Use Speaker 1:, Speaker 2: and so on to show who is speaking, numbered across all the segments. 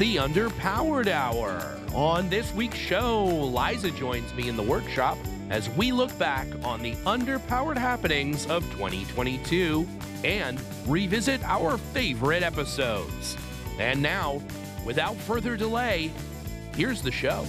Speaker 1: The Underpowered Hour. On this week's show, Liza joins me in the workshop as we look back on the underpowered happenings of 2022 and revisit our favorite episodes. And now, without further delay, here's the show.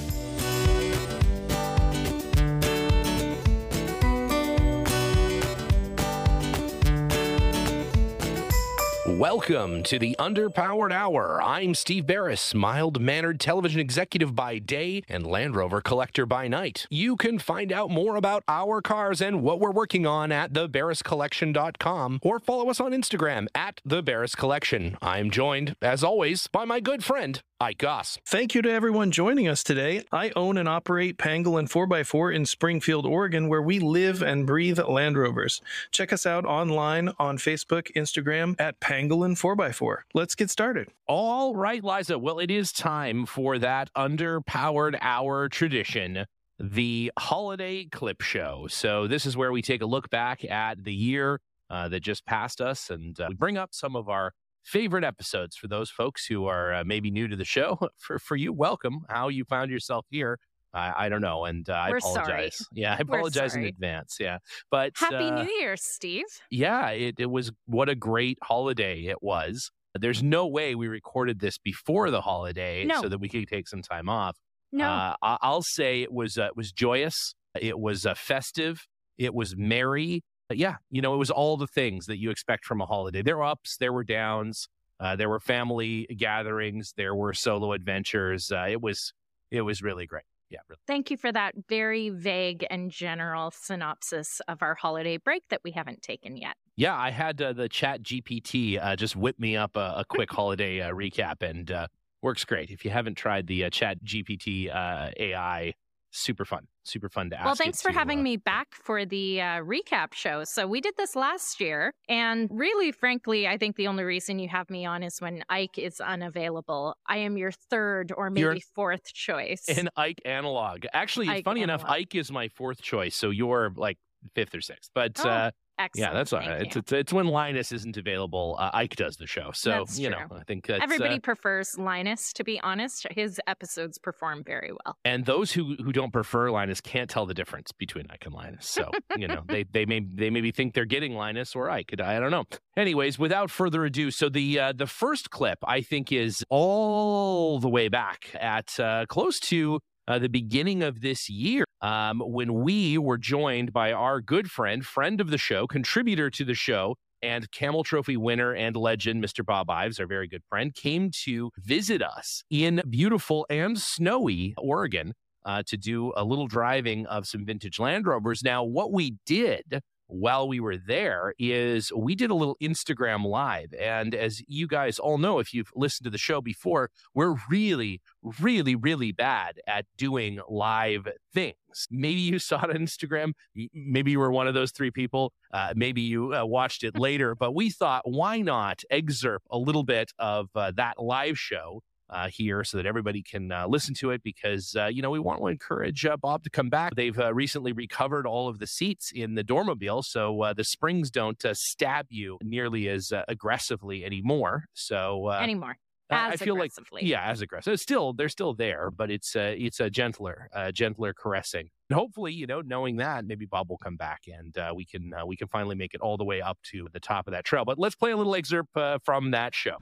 Speaker 1: Welcome to the Underpowered Hour. I'm Steve Barris, mild mannered television executive by day and Land Rover collector by night. You can find out more about our cars and what we're working on at thebarriscollection.com or follow us on Instagram at the Barris Collection. I'm joined, as always, by my good friend, Ike Goss.
Speaker 2: Thank you to everyone joining us today. I own and operate Pangolin 4x4 in Springfield, Oregon, where we live and breathe Land Rovers. Check us out online on Facebook, Instagram at Pangolin 4x4. Let's get started.
Speaker 1: All right, Liza. Well, it is time for that underpowered hour tradition, the holiday clip show. So, this is where we take a look back at the year uh, that just passed us and uh, we bring up some of our favorite episodes for those folks who are uh, maybe new to the show. For for you, welcome. How you found yourself here. I, I don't know, and uh, I apologize.
Speaker 3: sorry.
Speaker 1: Yeah, I apologize in advance. Yeah, but
Speaker 3: Happy
Speaker 1: uh,
Speaker 3: New Year, Steve.
Speaker 1: yeah, it, it was what a great holiday it was. There's no way we recorded this before the holiday
Speaker 3: No.
Speaker 1: so that we could take some time off.
Speaker 3: No,
Speaker 1: Uh, I- I'll say it was uh, it was joyous. It was uh, festive. It was merry. But yeah, you know, it was all the things that you expect from a holiday. There were ups, there were downs. Uh, there were family gatherings. There were solo adventures. Uh, it was it was really great. Yeah, really.
Speaker 3: thank you for that very vague and general synopsis of our holiday break that we haven't taken yet.
Speaker 1: Yeah, I had uh, the Chat GPT uh, just whip me up a, a quick holiday uh, recap, and uh, works great. If you haven't tried the uh, Chat GPT uh, AI, super fun, super fun to ask.
Speaker 3: well, thanks for
Speaker 1: to,
Speaker 3: having
Speaker 1: uh,
Speaker 3: me back for the uh, recap show. So, we did this last year. And really, frankly, I think the only reason you have me on is when Ike is unavailable. I am your third or maybe fourth choice.
Speaker 1: An Ike analog. Actually,
Speaker 3: Ike
Speaker 1: funny enough. Ike is my fourth choice, so you're like fifth or sixth. But
Speaker 3: Oh,
Speaker 1: uh,
Speaker 3: Excellent.
Speaker 1: yeah, that's all right. It's, it's it's when Linus isn't available, uh, Ike does the show. So
Speaker 3: That's
Speaker 1: you know. I think that's,
Speaker 3: Everybody
Speaker 1: uh,
Speaker 3: prefers Linus, to be honest. His episodes perform very well.
Speaker 1: and those who who don't prefer Linus can't tell the difference between Ike and Linus. So you know, they they may they maybe think they're getting Linus or Ike. I don't know. Anyways, without further ado, so the uh, the first clip I think is all the way back at uh, close to uh, the beginning of this year um, when we were joined by our good friend, friend of the show, contributor to the show, and Camel Trophy winner and legend, Mr. Bob Ives, our very good friend, came to visit us in beautiful and snowy Oregon uh, to do a little driving of some vintage Land Rovers. Now, what we did while we were there is we did a little Instagram live. And as you guys all know, if you've listened to the show before, we're really, really, really bad at doing live things. Maybe you saw it on Instagram. Maybe you were one of those three people. Uh, maybe you uh, watched it later. But we thought, why not excerpt a little bit of uh, that live show uh, here so that everybody can uh, listen to it because, uh, you know, we want to encourage uh, Bob to come back. They've uh, recently recovered all of the seats in the Dormobile, so uh, the springs don't uh, stab you nearly as uh, aggressively anymore. So, uh,
Speaker 3: Anymore.
Speaker 1: I- I feel like
Speaker 3: aggressively.
Speaker 1: yeah, as aggressive. It's still they're still there, but it's uh, it's a gentler, uh, gentler caressing. And hopefully, you know, knowing that maybe Bob will come back and uh, we can uh, we can finally make it all the way up to the top of that trail. But let's play a little excerpt uh, from that show.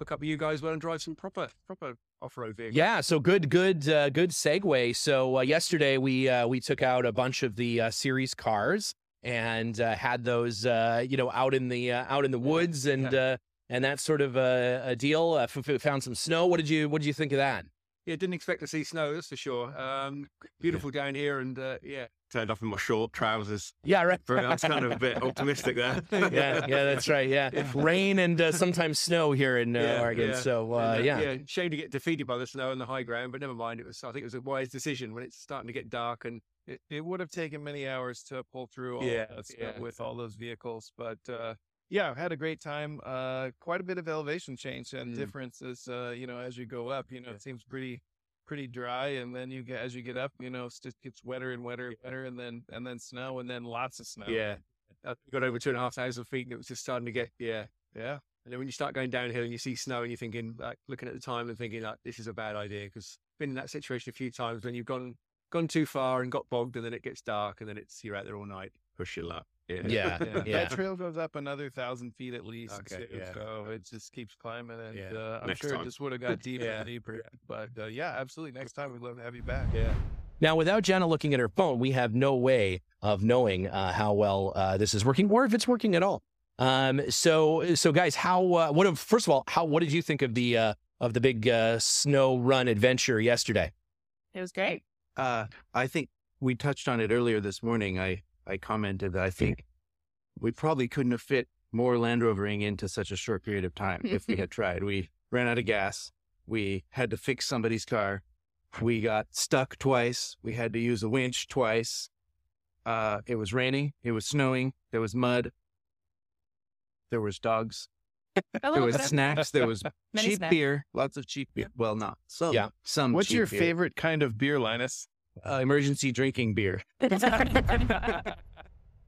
Speaker 4: Hook up with you guys well and drive some proper proper off-road vehicles.
Speaker 1: Yeah, so good, good, uh, good segue. So uh, yesterday we uh, we took out a bunch of the uh, series cars and uh, had those, uh, you know, out in the uh, out in the woods and uh, and that sort of uh, a deal. Uh, f- found some snow. What did you What did you think of that?
Speaker 4: yeah, didn't expect to see snow. That's for sure. Um, beautiful down here, and uh, yeah, turned up in my short trousers.
Speaker 1: Yeah, right.
Speaker 4: Very, I was kind of a bit optimistic there.
Speaker 1: yeah, yeah, that's right. Yeah, rain and uh, sometimes snow here in uh,
Speaker 4: Yeah,
Speaker 1: Oregon.
Speaker 4: yeah.
Speaker 1: So uh,
Speaker 4: And, uh,
Speaker 1: yeah.
Speaker 4: shame to get defeated by the snow on the high ground, but never mind. It was, I think, it was a wise decision when it's starting to get dark and
Speaker 2: It, it would have taken many hours to pull through all
Speaker 4: Yeah,
Speaker 2: that
Speaker 4: yeah.
Speaker 2: with all those vehicles, but uh, yeah, had a great time. Uh, quite a bit of elevation change and
Speaker 4: Mm.
Speaker 2: differences. Uh, you know, as you go up, you know, it seems pretty pretty dry, and then you get as you get up, you know, it just gets wetter and wetter and wetter, and then and then snow, and then lots of snow.
Speaker 4: yeah, I got over two and a half thousand feet, and it was just starting to get yeah.
Speaker 2: yeah.
Speaker 4: And then when you start going downhill and you see snow, and you're thinking, like, looking at the time and thinking, like, this is a bad idea because been in that situation a few times when you've gone gone too far and got bogged, and then it gets dark, and then it's you're out there all night. Push your luck. Yeah.
Speaker 1: Yeah,
Speaker 2: Yeah,
Speaker 1: yeah.
Speaker 2: that trail goes up another thousand feet at least.
Speaker 4: Okay,
Speaker 2: too,
Speaker 4: yeah.
Speaker 2: So it just keeps climbing, and
Speaker 4: Yeah,
Speaker 2: uh, I'm
Speaker 4: next
Speaker 2: sure
Speaker 4: time.
Speaker 2: it just would have got deeper
Speaker 4: Yeah,
Speaker 2: and deeper. But uh, yeah, absolutely. Next time we'd love to have you back.
Speaker 4: Yeah.
Speaker 1: Now, without Jenna looking at her phone, we have no way of knowing uh, how well uh, this is working or if it's working at all. Um, so, so guys, how? Uh, what? Have, first of all, how? What did you think of the uh, of the big uh, snow run adventure yesterday?
Speaker 3: It was great.
Speaker 5: Uh, I think we touched on it earlier this morning. I, I commented that I think we probably couldn't have fit more Land Rovering into such a short period of time if we had tried. We ran out of gas. We had to fix somebody's car. We got stuck twice. We had to use a winch twice. Uh, it was raining. It was snowing. There was mud. There was dogs. There was snacks. There was
Speaker 6: Many
Speaker 5: cheap
Speaker 6: snacks.
Speaker 5: beer. Lots of cheap beer. Well, not some.
Speaker 1: Yeah.
Speaker 5: Some.
Speaker 2: What's
Speaker 5: cheap
Speaker 2: your
Speaker 5: beer.
Speaker 2: favorite kind of beer, Linus?
Speaker 5: Uh, emergency drinking beer.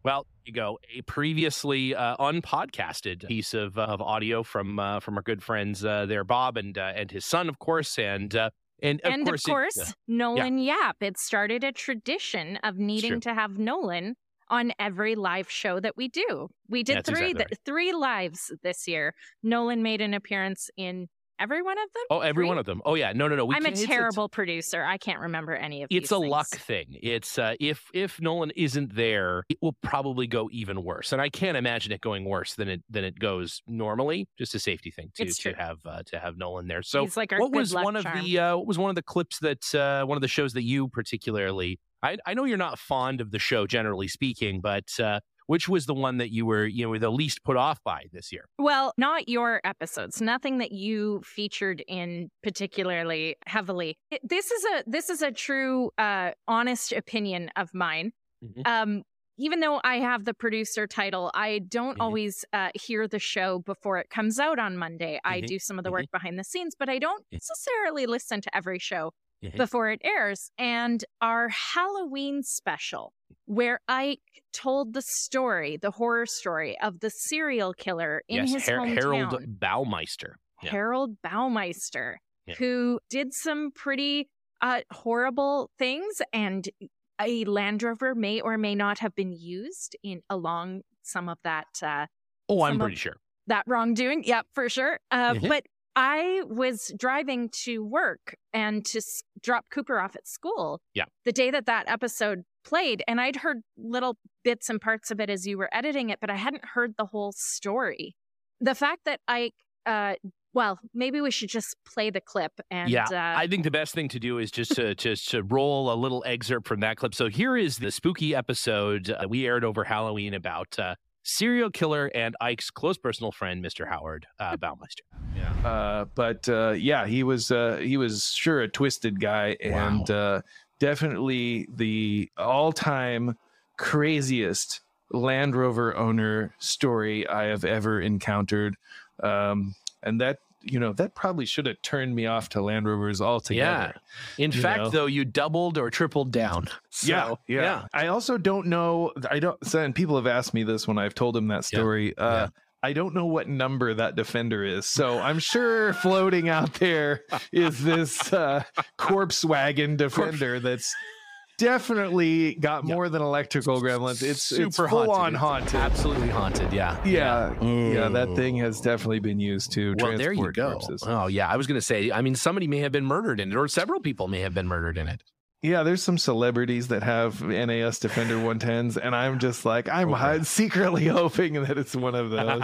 Speaker 1: Well, you go a previously uh, unpodcasted piece of, of audio from uh, from our good friends uh, there, Bob and uh, and his son, of course, and uh, and of
Speaker 3: and
Speaker 1: course,
Speaker 3: of
Speaker 1: it-
Speaker 3: course, Nolan Yap. It started a tradition of needing to have Nolan on every live show that we do. We did
Speaker 1: That's
Speaker 3: three
Speaker 1: exactly
Speaker 3: th- three lives this year. Nolan made an appearance in every one of them.
Speaker 1: oh, every
Speaker 3: Three?
Speaker 1: one of them. Oh yeah, no, no, no. we
Speaker 3: I'm a
Speaker 1: it's
Speaker 3: terrible producer. I can't remember any of these.
Speaker 1: It's a luck thing. It's uh, if if Nolan isn't there, it will probably go even worse, and I can't imagine it going worse than it than it goes normally. Just a safety thing to to have uh, to have Nolan there. So
Speaker 3: He's like our
Speaker 1: what was one of
Speaker 3: charm.
Speaker 1: the uh, what was one of the clips that uh, one of the shows that you particularly I, I know you're not fond of the show generally speaking, but uh, which was the one that you were you know were the least put off by this year?
Speaker 3: Well, not your episodes. Nothing that you featured in particularly heavily. It- this is a this is a true, uh, honest opinion of mine.
Speaker 1: Mhm.
Speaker 3: Um, even though I have the producer title, I don't
Speaker 1: Mhm.
Speaker 3: always uh, hear the show before it comes out on Monday. I
Speaker 1: Mhm.
Speaker 3: do some of the
Speaker 1: Mhm.
Speaker 3: work behind the scenes, but I don't necessarily listen to every show
Speaker 1: Mhm.
Speaker 3: before it airs. And our Halloween special, where Ike told the story, the horror story of the serial killer in
Speaker 1: yes,
Speaker 3: his
Speaker 1: Har-
Speaker 3: hometown.
Speaker 1: Harold Baumeister. Yeah.
Speaker 3: Harold Baumeister,
Speaker 1: Yeah.
Speaker 3: who did some pretty uh, horrible things, and a Land Rover may or may not have been used in along some of that uh,
Speaker 1: Oh, I'm pretty sure.
Speaker 3: that wrongdoing. Yep, for sure. Uh,
Speaker 1: Mhm.
Speaker 3: But I was driving to work and to s- drop Cooper off at school.
Speaker 1: Yeah.
Speaker 3: The day that that episode played, and I'd heard little bits and parts of it as you were editing it, but I hadn't heard the whole story. The fact that I, uh, well, maybe we should just play the clip and
Speaker 1: yeah,
Speaker 3: uh,
Speaker 1: I think the best thing to do is just to just to roll a little excerpt from that clip. So here is the spooky episode uh, we aired over Halloween about uh, serial killer and Ike's close personal friend, Mr. Howard uh, Baumeister.
Speaker 2: Uh, but uh, yeah, he was uh, he was sure a twisted guy, and uh, definitely the all-time craziest Land Rover owner story I have ever encountered. Um, and that you know that probably should have turned me off to Land Rovers altogether.
Speaker 1: Yeah.
Speaker 2: In
Speaker 1: fact,
Speaker 2: know.
Speaker 1: though, you doubled or tripled down.
Speaker 2: yeah,
Speaker 1: So,
Speaker 2: yeah, I also don't know. I don't. so- And people have asked me this when I've told them that
Speaker 1: Yeah,
Speaker 2: story. Uh,
Speaker 1: yeah.
Speaker 2: I don't know what number that defender is, so I'm sure floating out there is this uh, corpse wagon defender that's definitely got
Speaker 1: Yeah.
Speaker 2: more than electrical gremlins. It's it's
Speaker 1: Super
Speaker 2: full
Speaker 1: haunted.
Speaker 2: on
Speaker 1: It's
Speaker 2: haunted.
Speaker 1: Absolutely haunted. Yeah.
Speaker 2: Yeah, yeah, that thing has definitely been used to
Speaker 1: Well, there you
Speaker 2: transport
Speaker 1: go.
Speaker 2: corpses.
Speaker 1: Oh, yeah. I was going to say, I mean, somebody may have been murdered in it, or several people may have been murdered in it.
Speaker 2: Yeah, there's some celebrities that have NAS Defender 110s, and I'm just like, I'm
Speaker 1: Oprah.
Speaker 2: secretly hoping that it's one of those.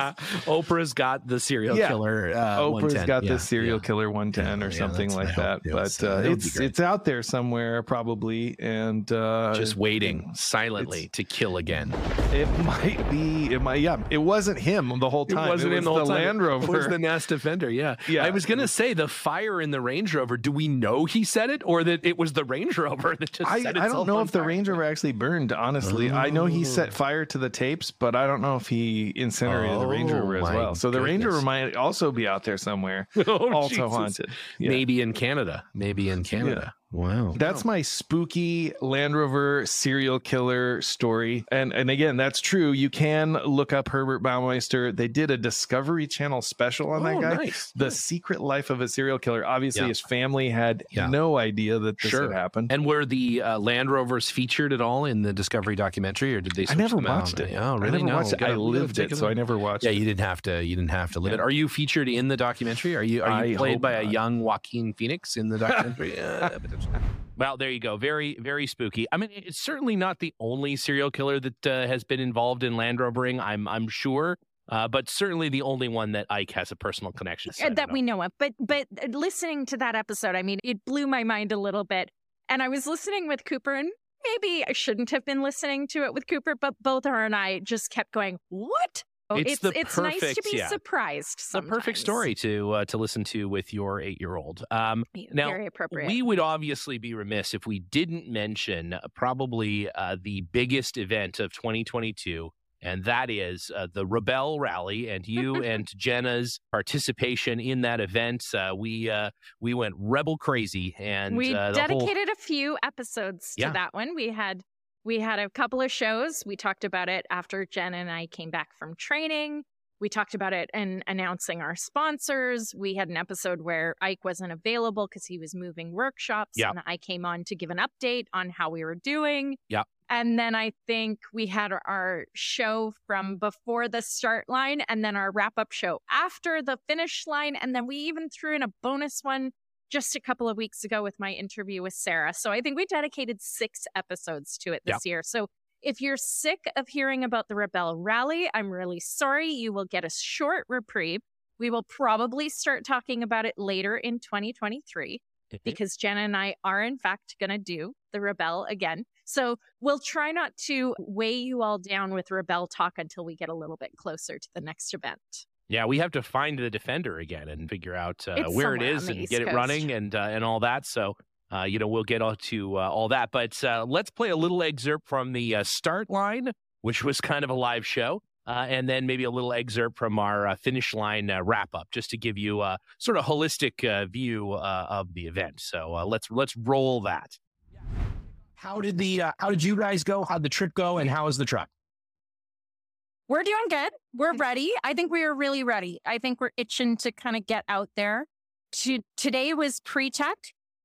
Speaker 1: Oprah's got the serial
Speaker 2: Yeah.
Speaker 1: killer. Uh,
Speaker 2: Oprah's
Speaker 1: 110.
Speaker 2: got
Speaker 1: Yeah,
Speaker 2: the serial
Speaker 1: yeah.
Speaker 2: killer 110
Speaker 1: Yeah,
Speaker 2: or something like that. but
Speaker 1: it's- uh, that would be
Speaker 2: it's it's out there somewhere probably, and uh,
Speaker 1: Just waiting silently to kill again.
Speaker 2: It might be. It might. Yeah, it wasn't him the whole time.
Speaker 1: It wasn't
Speaker 2: was
Speaker 1: in the whole time.
Speaker 2: Land Rover.
Speaker 1: It was the NAS Defender. Yeah.
Speaker 2: Yeah.
Speaker 1: I was going to say the fire in the Range Rover. Do we know he said it or that it was the Range Rover that just
Speaker 2: I,
Speaker 1: set
Speaker 2: I don't know
Speaker 1: on
Speaker 2: if the
Speaker 1: fire?
Speaker 2: Range Rover actually burned. Honestly, I know he
Speaker 1: Oh.
Speaker 2: set fire to the tapes, but I don't know if he incinerated the Range
Speaker 1: Oh,
Speaker 2: Rover as well. So the Range Rover might also be out there somewhere,
Speaker 1: Oh,
Speaker 2: also
Speaker 1: Jesus.
Speaker 2: haunted. Yeah.
Speaker 1: Maybe in Canada. Maybe in Canada. Wow.
Speaker 2: That's my spooky Land Rover serial killer story. And and again, that's true. You can look up Herbert Baumeister. They did a Discovery Channel special on
Speaker 1: Oh,
Speaker 2: that guy.
Speaker 1: nice.
Speaker 2: The Secret Life of a Serial Killer. Obviously,
Speaker 1: Yeah.
Speaker 2: his family had
Speaker 1: Yeah.
Speaker 2: no idea that this
Speaker 1: Sure.
Speaker 2: had happened.
Speaker 1: And were the uh, Land Rovers featured at all in the Discovery documentary, or did they?
Speaker 2: I never
Speaker 1: them out?
Speaker 2: watched it.
Speaker 1: Oh, really?
Speaker 2: I never
Speaker 1: no.
Speaker 2: watched it. I lived it, so I never watched
Speaker 1: Yeah,
Speaker 2: it.
Speaker 1: you didn't have to. You didn't have to live it.
Speaker 2: Yeah.
Speaker 1: Are you featured in the documentary? Are you? Are you
Speaker 2: I
Speaker 1: played
Speaker 2: hope
Speaker 1: by a young Joaquin Phoenix in the documentary? Uh, well, there you go. Very, very spooky. I mean, it's certainly not the only serial killer that uh, has been involved in Land Rovering. I'm, I'm sure. Uh, but certainly the only one that Ike has a personal connection to.
Speaker 3: Uh, that
Speaker 1: know.
Speaker 3: we know of. But but uh, listening to that episode, I mean, it blew my mind a little bit. And I was listening with Cooper, and maybe I shouldn't have been listening to it with Cooper, but both her and I just kept going, "What?" Oh,
Speaker 1: It's
Speaker 3: it's
Speaker 1: the
Speaker 3: it's nice to be
Speaker 1: yeah.
Speaker 3: surprised.
Speaker 1: It's the perfect story to uh, to listen to with your eight year old. Um, now,
Speaker 3: Very appropriate.
Speaker 1: We would obviously be remiss if we didn't mention uh, probably uh, the biggest event of 2022, and that is uh, the Rebelle Rally. And you and Jenna's participation in that event, uh, we uh, we went rebel crazy, and
Speaker 3: we
Speaker 1: uh, the whole-
Speaker 3: dedicated a few episodes to
Speaker 1: Yeah.
Speaker 3: that one. We had we had a couple of shows. We talked about it after Jen and I came back from training. We talked about it and announcing our sponsors. We had an episode where Ike wasn't available because he was moving workshops.
Speaker 1: Yeah.
Speaker 3: And I came on to give an update on how we were doing.
Speaker 1: Yeah.
Speaker 3: And then I think we had our- our show from before the start line and then our wrap up show after the finish line. And then we even threw in a bonus one just a couple of weeks ago with my interview with Sarah. So I think we dedicated six episodes to it this year. So if you're sick of hearing about the Rebelle Rally, I'm really sorry. You will get a short reprieve. We will probably start talking about it later in 2023 mm-hmm. because Jenna and I are, in fact, going to do the Rebelle again. So we'll try not to weigh you all down with Rebelle talk until we get a little bit closer to the next event.
Speaker 1: Yeah, we have to find the defender again and figure out uh,
Speaker 3: It's
Speaker 1: where it
Speaker 3: somewhere on
Speaker 1: is
Speaker 3: the
Speaker 1: and
Speaker 3: East
Speaker 1: get it running and uh, and all that. So, uh, you know, we'll get on to uh, all that. But uh, let's play a little excerpt from the uh, start line, which was kind of a live show, uh, and then maybe a little excerpt from our uh, finish line uh, wrap up, just to give you a sort of holistic uh, view uh, of the event. So uh, let's let's roll that.
Speaker 6: How did the uh, how did you guys go? How'd the trip go? And how was the truck?
Speaker 3: We're doing good. We're ready. I think we are really ready. I think we're itching to kind of get out there. To, today was pre-tech,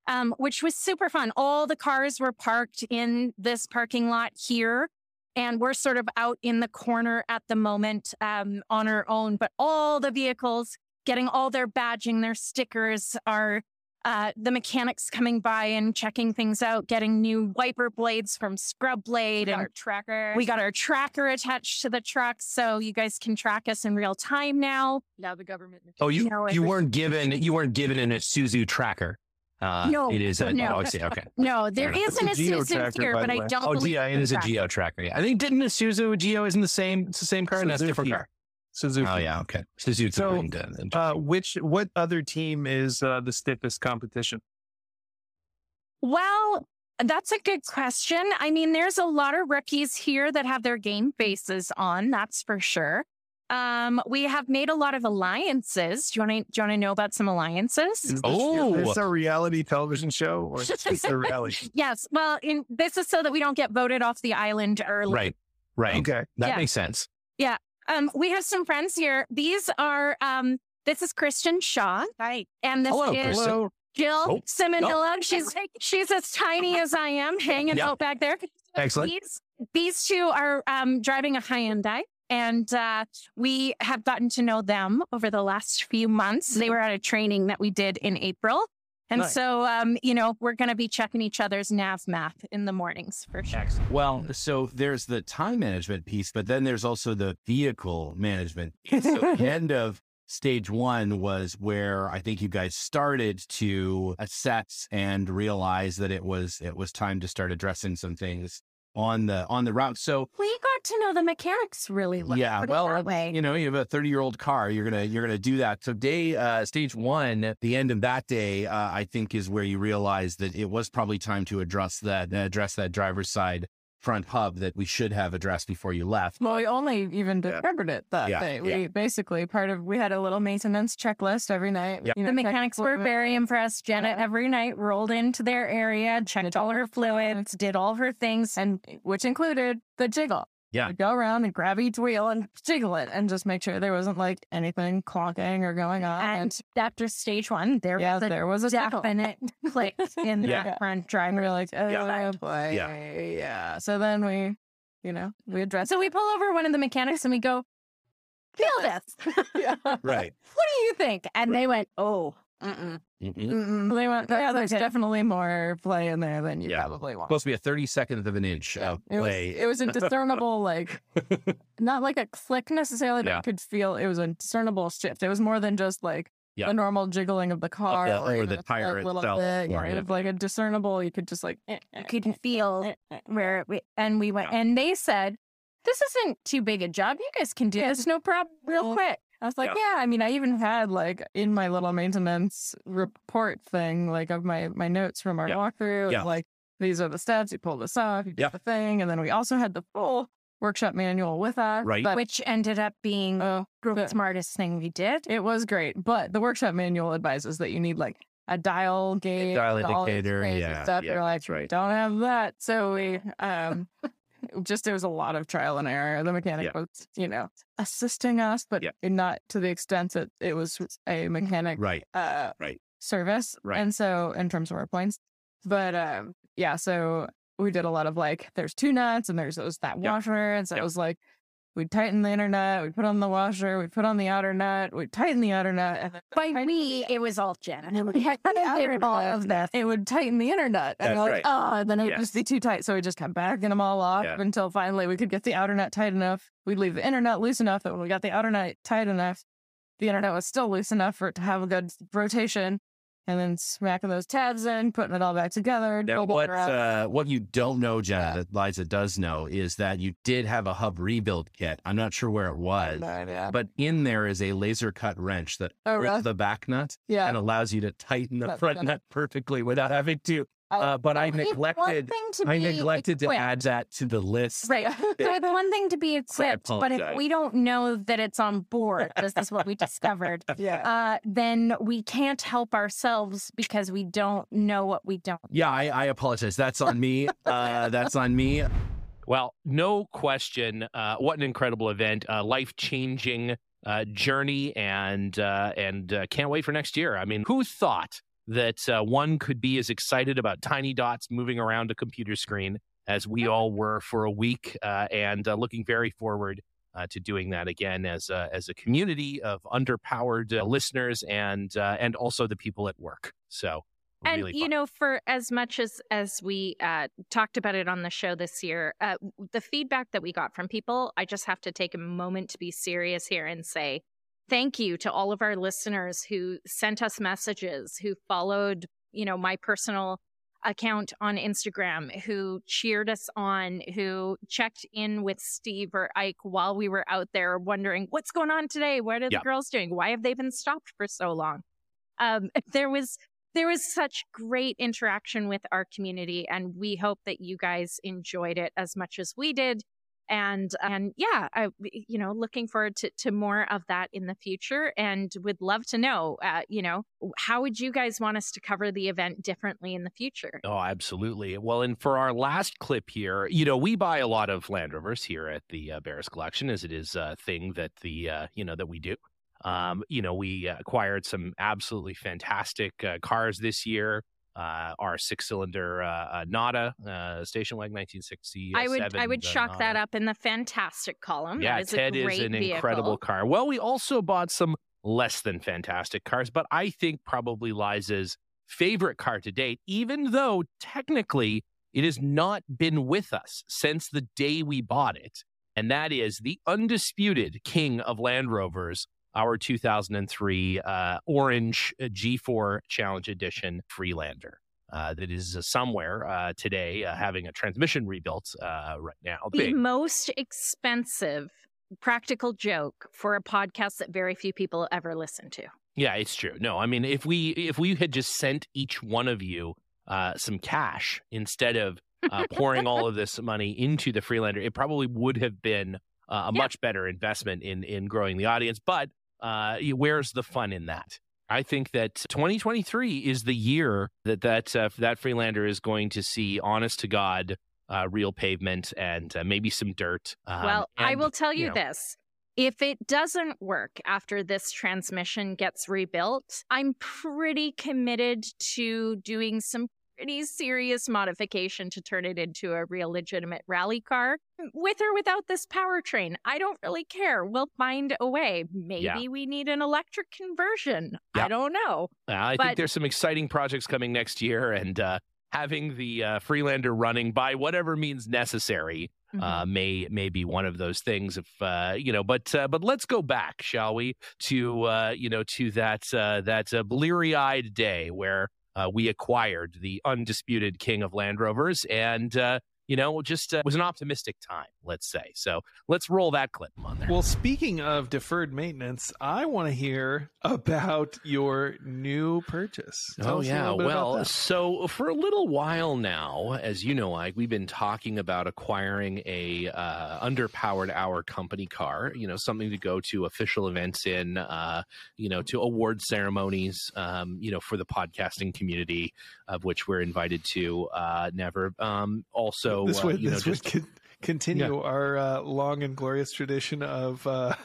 Speaker 3: um, which was super fun. All the cars were parked in this parking lot here, and we're sort of out in the corner at the moment um, on our own. But all the vehicles getting all their badging, their stickers are uh, the mechanics coming by and checking things out, getting new wiper blades from Scrub Blade and
Speaker 7: our tracker.
Speaker 3: we got our tracker attached to the truck, so you guys can track us in real time now.
Speaker 7: now the government.
Speaker 6: Oh, you
Speaker 3: No,
Speaker 6: you
Speaker 3: every-
Speaker 6: weren't given you weren't given an Isuzu tracker. Uh,
Speaker 3: No,
Speaker 6: it is a
Speaker 3: no.
Speaker 6: oh, I see. Okay.
Speaker 3: No, there
Speaker 2: Yeah.
Speaker 3: isn't a
Speaker 2: It's a Geo
Speaker 3: Susan
Speaker 2: tracker,
Speaker 3: here, but I don't
Speaker 6: Oh,
Speaker 3: believe
Speaker 6: Geo, it is a. Geo tracker. Yeah, I think didn't Isuzu Geo isn't the same. It's the same car, and that's a different
Speaker 2: Suzuki.
Speaker 6: car.
Speaker 2: Suzuki.
Speaker 6: Oh yeah, okay. Suzuki.
Speaker 8: So,
Speaker 6: uh,
Speaker 8: Uh, which what other team is uh, the stiffest competition?
Speaker 3: Well, that's a good question. I mean, there's a lot of rookies here that have their game faces on, that's for sure. Um, we have made a lot of alliances. Do you want to do you want to know about some alliances?
Speaker 8: Is
Speaker 6: Oh.
Speaker 8: is this a reality television show or is a reality?
Speaker 3: Yes. Well, in, this is so that we don't get voted off the island early.
Speaker 6: right, right.
Speaker 8: Okay.
Speaker 6: That
Speaker 3: Yeah.
Speaker 6: makes sense.
Speaker 3: Um, we have some friends here. These are um, this is Christian Shaw. Hi. And this
Speaker 6: Hello,
Speaker 3: is
Speaker 6: Kristen.
Speaker 3: Jill
Speaker 6: Oh.
Speaker 3: Simonilla. She's she's as tiny as I am, hanging
Speaker 6: Yeah.
Speaker 3: out back there.
Speaker 6: Excellent.
Speaker 3: These these two are um, driving a Hyundai, and uh, we have gotten to know them over the last few months. They were at a training that we did in April, And
Speaker 1: Nice.
Speaker 3: so, um, you know, we're going to be checking each other's nav math in the mornings for sure.
Speaker 6: Excellent. Well, so there's the time management piece, but then there's also the vehicle management. So the end of stage one was where I think you guys started to assess and realize that it was it was time to start addressing some things on the on the route. So
Speaker 3: We got to know the mechanics really well.
Speaker 6: yeah, well,
Speaker 3: way.
Speaker 6: you know, you have a 30 year old car. You're gonna you're gonna do that. So day uh, stage one, the end of that day, uh, I think is where you realize that it was probably time to address that address that driver's side front hub that we should have addressed before you left.
Speaker 7: Well, we only even discovered it that
Speaker 6: Yeah,
Speaker 7: day.
Speaker 6: yeah.
Speaker 7: We basically part of we had a little maintenance checklist every night.
Speaker 6: Yeah.
Speaker 7: you know,
Speaker 3: the mechanics were very impressed. Janet every night rolled into their area, checked all her fluids, did all her things.
Speaker 7: and which included the jiggle.
Speaker 6: Yeah.
Speaker 7: We'd go around and grab each wheel and jiggle it and just make sure there wasn't like anything clonking or going on.
Speaker 3: And after stage one, there
Speaker 7: yeah,
Speaker 3: was a
Speaker 7: there was a jiggle.
Speaker 3: definite click in the
Speaker 6: Yeah.
Speaker 3: front
Speaker 7: And
Speaker 3: driver.
Speaker 7: we were like, oh
Speaker 6: Yeah.
Speaker 7: boy,
Speaker 6: Yeah.
Speaker 7: yeah. So then we, you know, we address.
Speaker 3: So we pull over one of the mechanics and we go, feel this.
Speaker 7: yeah.
Speaker 6: Right.
Speaker 3: What do you think? And they went, oh, mm-mm.
Speaker 7: Mm-mm. They went, yeah, there's
Speaker 3: Okay.
Speaker 7: definitely more play in there than you
Speaker 6: Yeah.
Speaker 7: probably want.
Speaker 6: Supposed to be a 30 seconds of an inch of
Speaker 7: It was,
Speaker 6: play.
Speaker 7: it was a discernible, like, not like a click necessarily, but
Speaker 6: Yeah.
Speaker 7: you could feel it was a discernible shift. It was more than just like
Speaker 6: Yeah.
Speaker 7: the normal jiggling of the car
Speaker 6: the- or
Speaker 7: even
Speaker 6: the tire
Speaker 7: slight little
Speaker 6: itself,
Speaker 7: bit.
Speaker 6: or,
Speaker 7: Yeah,
Speaker 6: yeah.
Speaker 7: It like a discernible, you could just like, eh, eh,
Speaker 3: you could eh, feel where we, and we went, and they said, this isn't too big a job. You guys can do this, no problem, real quick.
Speaker 7: I was like, yeah. I mean, I even had like in my little maintenance report thing, like of my my notes from our
Speaker 6: Yeah.
Speaker 7: walkthrough,
Speaker 6: Yeah.
Speaker 7: like these are the steps. You pull this off, you do
Speaker 6: Yeah.
Speaker 7: the thing, and then we also had the full workshop manual with us.
Speaker 6: Right.
Speaker 7: but-
Speaker 3: Which ended up being
Speaker 7: oh,
Speaker 3: the
Speaker 7: the-
Speaker 3: smartest thing we did.
Speaker 7: it was great, but the workshop manual advises that you need like a dial gauge,
Speaker 6: dial indicator,
Speaker 7: crazy
Speaker 6: yeah,
Speaker 7: stuff.
Speaker 6: yeah,
Speaker 7: You're like,
Speaker 6: that's right.
Speaker 7: don't have that. So we um. Just there was a lot of trial and error. The mechanic
Speaker 6: Yeah.
Speaker 7: was, you know, assisting us, but
Speaker 6: Yeah.
Speaker 7: not to the extent that it was a mechanic
Speaker 6: Right.
Speaker 7: uh
Speaker 6: Right.
Speaker 7: service
Speaker 6: Right.
Speaker 7: and so in terms of our points but um yeah so we did a lot of like there's two nuts and there's those that
Speaker 6: Yep.
Speaker 7: washer and so
Speaker 6: Yep.
Speaker 7: it was like we'd tighten the inner nut we'd put on the washer we'd put on the outer nut we'd tighten the outer nut and then
Speaker 3: By
Speaker 7: tighten
Speaker 3: we, it was all Jen. And
Speaker 7: the outer
Speaker 3: all of this.
Speaker 7: it would tighten the inner nut and
Speaker 6: That's
Speaker 7: like
Speaker 6: right.
Speaker 7: oh and then it would
Speaker 6: Yes.
Speaker 7: just be too tight so we just kept backing them all off
Speaker 6: Yeah.
Speaker 7: until finally we could get the outer nut tight enough we'd leave the inner nut loose enough that when we got the outer nut tight enough the inner nut was still loose enough for it to have a good rotation and then smacking those tabs in putting it all back together
Speaker 6: Now, what uh, what you don't know, Jenna, that Liza does know, is that you did have a hub rebuild kit. I'm not sure where it was,
Speaker 7: No
Speaker 6: but in there is a laser cut wrench that
Speaker 7: Oh,
Speaker 6: grips
Speaker 7: really?
Speaker 6: the back nut
Speaker 7: yeah
Speaker 6: and allows you to tighten the
Speaker 7: That's
Speaker 6: front nut perfectly without having to.
Speaker 7: I-
Speaker 6: Uh, but I neglected.
Speaker 3: to
Speaker 6: I
Speaker 3: be
Speaker 6: neglected to add that to the list.
Speaker 3: Right. So it's one thing to be equipped, but if we don't know that it's on board, this is what we discovered,
Speaker 7: yeah
Speaker 3: uh, then we can't help ourselves because we don't know what we don't.
Speaker 6: Yeah, I, I apologize. That's on me. Uh, that's on me.
Speaker 1: Well, no question. Uh, what an incredible event, uh, life changing uh, journey, and uh, and uh, can't wait for next year. I mean, who thought that uh, one could be as excited about tiny dots moving around a computer screen as we all were for a week, uh, and uh, looking very forward. Uh, to doing that again as a, as a community of underpowered uh, listeners and uh, and also the people at work. So
Speaker 3: And
Speaker 1: really
Speaker 3: you know, for as much as as we uh, talked about it on the show this year, uh, the feedback that we got from people, I just have to take a moment to be serious here and say thank you to all of our listeners who sent us messages, who followed, you know, my personal account on Instagram, who cheered us on, who checked in with Steve or Ike while we were out there wondering what's going on today. What are
Speaker 1: Yeah.
Speaker 3: the girls doing? Why have they been stopped for so long? Um, there was there was such great interaction with our community and we hope that you guys enjoyed it as much as we did and and yeah I, you know looking forward to, to more of that in the future and would love to know uh, you know how would you guys want us to cover the event differently in the future
Speaker 1: Oh, absolutely. Well, and for our last clip here, you know, we buy a lot of Land Rovers here at the uh, Barris Collection, as it is a thing that the uh, you know that we do. Um, you know, we acquired some absolutely fantastic uh, cars this year. Uh, our six-cylinder uh, uh, Nada uh, station wagon, 1960.
Speaker 3: i would i would chalk that up in the fantastic column
Speaker 1: Yeah,
Speaker 3: that is
Speaker 1: Ted
Speaker 3: a
Speaker 1: is an
Speaker 3: vehicle.
Speaker 1: incredible car. Well, we also bought some less than fantastic cars, but I think probably Liza's favorite car to date, even though technically it has not been with us since the day we bought it. And that is the undisputed king of Land Rovers, our 2003 uh, Orange G4 Challenge Edition Freelander. Uh, that is uh, somewhere uh, today uh, having a transmission rebuilt uh, right now.
Speaker 3: The
Speaker 1: Big.
Speaker 3: most expensive practical joke for a podcast that very few people ever listen to.
Speaker 1: Yeah, it's true. No, I mean, if we if we had just sent each one of you uh, some cash instead of uh, pouring all of this money into the Freelander, it probably would have been uh, a
Speaker 3: Yeah.
Speaker 1: much better investment in in growing the audience. But uh, where's the fun in that? I think that 2023 is the year that that uh, that Freelander is going to see, honest to God, uh, real pavement and uh, maybe some dirt. Um,
Speaker 3: well, I will tell you
Speaker 1: know,
Speaker 3: this. If it doesn't work after this transmission gets rebuilt, I'm pretty committed to doing some pretty serious modification to turn it into a real legitimate rally car with or without this powertrain. I don't really care. We'll find a way. Maybe we need an electric conversion.
Speaker 1: Yeah.
Speaker 3: I don't know.
Speaker 1: Uh, I
Speaker 3: But-
Speaker 1: think there's some exciting projects coming next year, and uh, having the uh, Freelander running by whatever means necessary
Speaker 3: Mm-hmm.
Speaker 1: uh, may may be one of those things. If uh, you know, but uh, but let's go back, shall we, to uh, you know to that uh, that uh, bleary eyed day where we acquired the undisputed king of Land Rovers, and uh, you know just uh, was an optimistic time, let's say. So let's roll that clip on there.
Speaker 2: Well, speaking of deferred maintenance, I want to hear about your new purchase. Tell
Speaker 1: oh yeah,
Speaker 2: little bit about
Speaker 1: well, so for a little while now, as you know, Ike, we've been talking about acquiring a uh, underpowered hour company car. You know, something to go to official events in. Uh, you know, to award ceremonies. Um, you know, for the podcasting community, of which we're invited to. Uh, never. Um, also,
Speaker 2: this
Speaker 1: uh,
Speaker 2: would
Speaker 1: you know,
Speaker 2: would
Speaker 1: just
Speaker 2: con- continue our uh, long and glorious tradition of uh,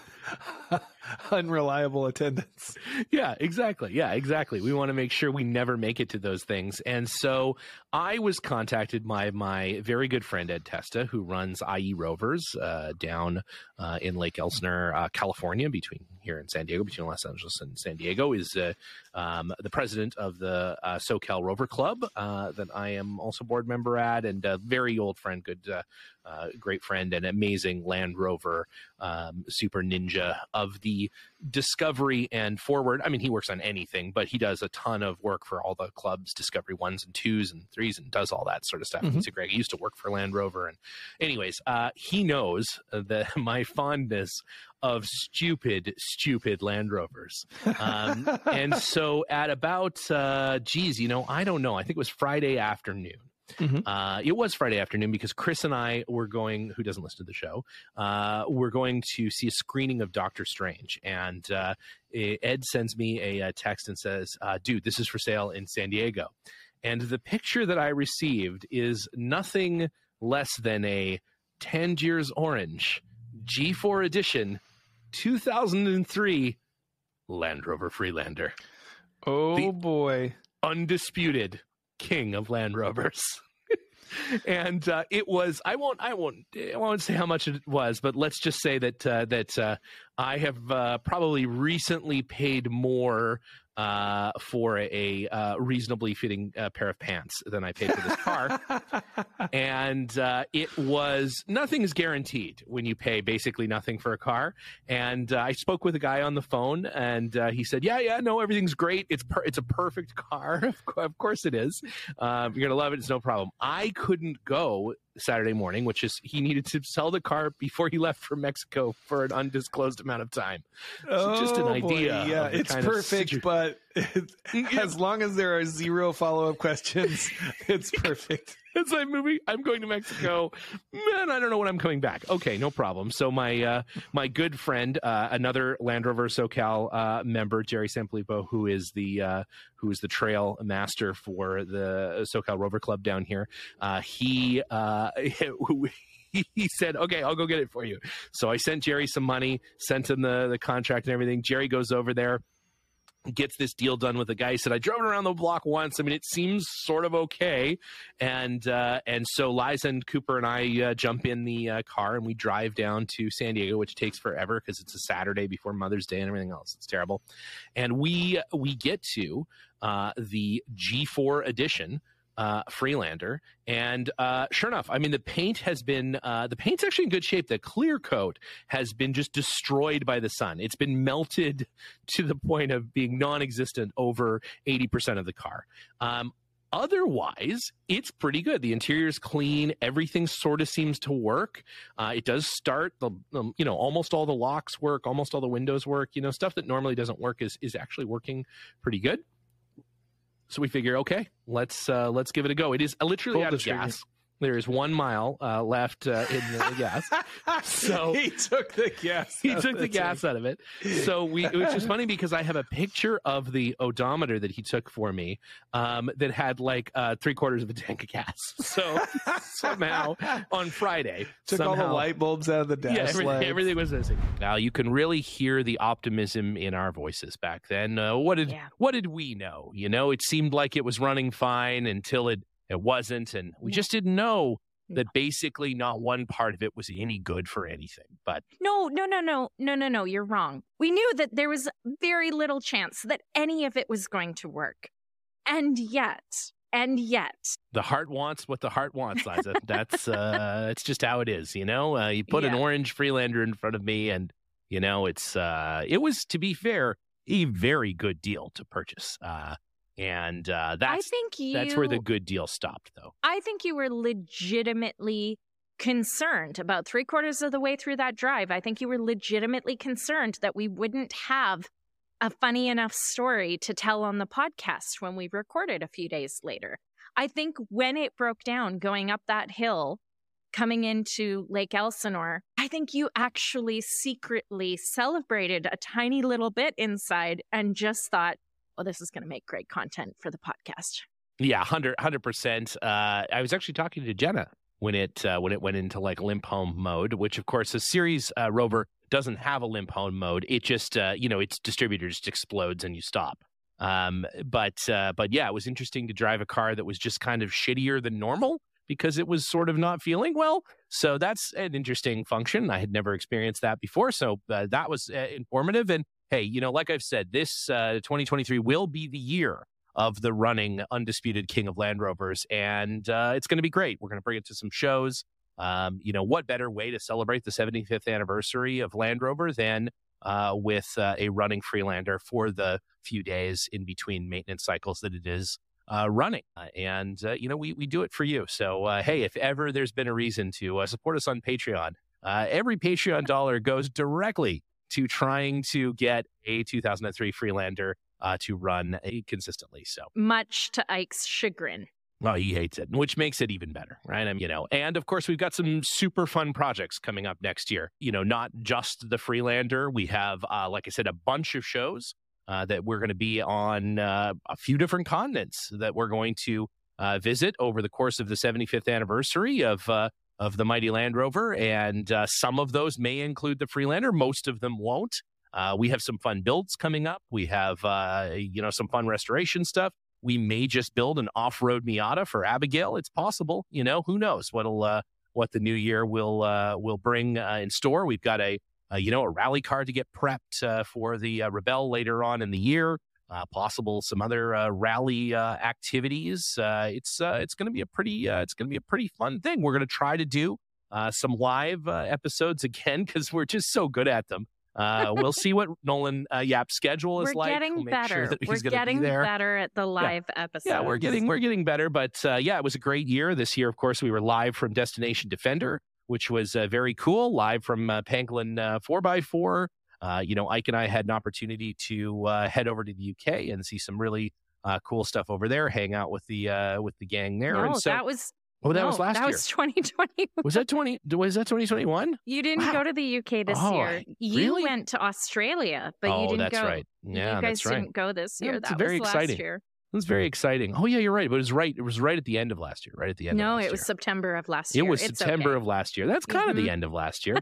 Speaker 2: unreliable attendance.
Speaker 1: yeah, exactly. Yeah, exactly. We want to make sure we never make it to those things. And so I was contacted by my very good friend Ed Testa, who runs IE Rovers uh, down uh, in Lake Elsinore, uh, California, between here and San Diego, between Los Angeles and San Diego, is uh, um, the president of the uh, SoCal Rover Club uh, that I am also board member at, and a very old friend, good, great friend, and amazing Land Rover um, super ninja of the Discovery and Forward. I mean, he works on anything, but he does a ton of work for all the clubs, Discovery ones and twos and threes, and does all that sort of stuff.
Speaker 2: Mhm.
Speaker 1: He's a great. He used to work for Land Rover, and anyways, uh, he knows that my fondness of stupid, stupid Land Rovers. Um, and so at about, uh, geez, you know, I don't know. I think it was Friday afternoon.
Speaker 2: Mhm.
Speaker 1: Uh, it was Friday afternoon because Chris and I were going, who doesn't listen to the show, uh, we're going to see a screening of Doctor Strange. And uh, Ed sends me a, uh text and says, uh, dude, this is for sale in San Diego. And the picture that I received is nothing less than a Tangiers Orange G4 edition 2003 Land Rover Freelander.
Speaker 2: Oh
Speaker 1: The-
Speaker 2: boy.
Speaker 1: Undisputed king of Land Rovers. and uh, it was I won't I won't I won't say how much it was, but let's just say that uh, that uh, I have uh, probably recently paid more uh, for a uh, reasonably fitting uh, pair of pants than I paid for this car. and uh, it was nothing is guaranteed when you pay basically nothing for a car. And uh, I spoke with a guy on the phone, and uh, he said, "Yeah, yeah, no, everything's great. It's per- it's a perfect car. of, of course it is. Um, you're gonna love it. It's no problem." I couldn't go Saturday morning, which is he needed to sell the car before he left for Mexico for an undisclosed amount of time. So just an
Speaker 2: Oh, boy.
Speaker 1: idea
Speaker 2: Yeah, it's perfect,
Speaker 1: situ-
Speaker 2: but mm, as long as there are zero follow up questions, it's perfect.
Speaker 1: As I'm I'm going to Mexico. Man, I don't know when I'm coming back. Okay, no problem. So my uh, my good friend, uh, another Land Rover SoCal uh, member, Jerry Samplipo, who is the uh, who is the trail master for the SoCal Rover Club down here, uh, he. Uh, He said, "Okay, I'll go get it for you." So I sent Jerry some money, sent him the the contract and everything. Jerry goes over there, gets this deal done with a guy. He said, I drove it around the block once. I mean, it seems sort of okay. And uh, and so Liza and Cooper and I uh, jump in the uh, car and we drive down to San Diego, which takes forever because it's a Saturday before Mother's Day and everything else. It's terrible. And we we get to uh, the G4 edition uh, Freelander. And uh, sure enough, I mean, the paint has been, uh, the paint's actually in good shape. The clear coat has been just destroyed by the sun. It's been melted to the point of being non existent over 80% of the car. Um, otherwise it's pretty good the interior is clean everything sort of seems to work uh, it does start the you know almost all the locks work almost all the windows work you know stuff that normally doesn't work is is actually working pretty good so we figure, okay, let's uh, let's give it a go. It is literally
Speaker 2: Pull
Speaker 1: out of gas. There is one mile uh, left uh, in the gas. So
Speaker 4: he took the gas.
Speaker 1: he
Speaker 4: out
Speaker 1: took
Speaker 4: of
Speaker 1: the gas out of it. So we, which is funny because I have a picture of the odometer that he took for me um, that had like uh, three quarters of a tank of gas. So somehow on Friday,
Speaker 8: Took all the light bulbs out of the dash
Speaker 1: yeah, everything, everything was missing. Now you can really hear the optimism in our voices back then. Uh, what did
Speaker 3: Yeah.
Speaker 1: what did we know? You know, it seemed like it was running fine until it it wasn't, and we
Speaker 3: Yeah.
Speaker 1: just didn't know that basically not one part of it was any good for anything. But
Speaker 3: No, no, no, no, no, no, no. You're wrong. We knew that there was very little chance that any of it was going to work. And yet, and yet,
Speaker 1: the heart wants what the heart wants, Liza. That's uh, it's just how it is. You know, uh, you put an orange Freelander in front of me, and you know, it's uh, it was to be fair a very good deal to purchase. Uh, and uh,
Speaker 3: I
Speaker 1: that's
Speaker 3: think you.
Speaker 1: That's where the good deal stopped, though.
Speaker 3: I think you were legitimately concerned about three quarters of the way through that drive. I think you were legitimately concerned that we wouldn't have a funny enough story to tell on the podcast when we recorded a few days later. I think when it broke down going up that hill, coming into Lake Elsinore, I think you actually secretly celebrated a tiny little bit inside and just thought, well, this is going to make great content for the podcast.
Speaker 1: Yeah, 100 percent. Uh, I was actually talking to Jenna when it uh, when it went into like limp home mode, which of course the series uh, rover doesn't have a limp home mode. It just uh, you know its distributor just explodes and you stop. Um, but uh, but yeah, it was interesting to drive a car that was just kind of shittier than normal because it was sort of not feeling well. So that's an interesting function. I had never experienced that before, so uh, that was uh, informative. And hey, you know, like I've said, this uh, 2023 will be the year of the running undisputed king of Land Rovers, and uh, it's going to be great. We're going to bring it to some shows. Um, you know, what better way to celebrate the 75th anniversary of Land Rover than uh, with uh, a running Freelander for the few days in between maintenance cycles that it is uh, running. Uh, and, uh, you know, we, we do it for you. So, uh, hey, if ever there's been a reason to support us on Patreon, every Patreon dollar goes directly to trying to get a 2003 Freelander uh, to run uh, consistently. So,
Speaker 3: Much to Ike's chagrin.
Speaker 1: well, he hates it, which makes it even better, right? I mean, you know, and of course, we've got some super fun projects coming up next year. You know, not just the Freelander. We have, uh, like I said, a bunch of shows uh, that we're going to be on uh, a few different continents that we're going to uh, visit over the course of the 75th anniversary of uh, of the mighty Land Rover, and uh, some of those may include the Freelander. Most of them won't. Uh, we have some fun builds coming up. We have, uh, you know, some fun restoration stuff. We may just build an off-road Miata for Abigail. It's possible, you know. Who knows what'll uh, what the new year will uh, will bring uh, in store. We've got a, you know a rally car to get prepped for the Rebelle later on in the year. Uh, possible some other uh, rally uh, activities. Uh, it's uh, it's going to be a pretty uh, it's going to be a pretty fun thing. We're going to try to do uh, some live uh, episodes again because we're just so good at them. Uh, we'll see what Nolan uh, Yap's schedule is
Speaker 3: We're
Speaker 1: like.
Speaker 3: getting
Speaker 1: We'll
Speaker 3: better.
Speaker 1: Sure that
Speaker 3: We're
Speaker 1: he's gonna be
Speaker 3: getting better at the live episodes.
Speaker 1: Yeah, we're getting we're getting better, but uh, yeah, it was a great year. This year, of course, we were live from Destination Defender, which was uh, very cool. Live from uh, Pangolin Four x Four. Uh, you know, Ike and I had an opportunity to uh, head over to the UK and see some really uh, cool stuff over there. Hang out with the uh, with the gang there.
Speaker 3: No,
Speaker 1: and so,
Speaker 3: that was
Speaker 1: oh, that
Speaker 3: no,
Speaker 1: was last
Speaker 3: that
Speaker 1: year.
Speaker 3: was 2020.
Speaker 1: Was that twenty? Was that twenty twenty one?
Speaker 3: You didn't
Speaker 1: Wow.
Speaker 3: go to the UK this
Speaker 1: Oh,
Speaker 3: year. You
Speaker 1: really?
Speaker 3: went to Australia, but
Speaker 1: oh,
Speaker 3: you didn't
Speaker 1: that's
Speaker 3: go.
Speaker 1: right. Yeah,
Speaker 3: you guys
Speaker 1: right.
Speaker 3: didn't go this year. that
Speaker 1: very
Speaker 3: was
Speaker 1: exciting.
Speaker 3: last year.
Speaker 1: It was very exciting. Oh yeah, you're right. But it was right. It was right at the end of last year. Right at the end.
Speaker 3: No,
Speaker 1: of last
Speaker 3: it was
Speaker 1: year.
Speaker 3: September of last year.
Speaker 1: It was
Speaker 3: It's
Speaker 1: September
Speaker 3: okay.
Speaker 1: of last year. That's kind of the end of last year.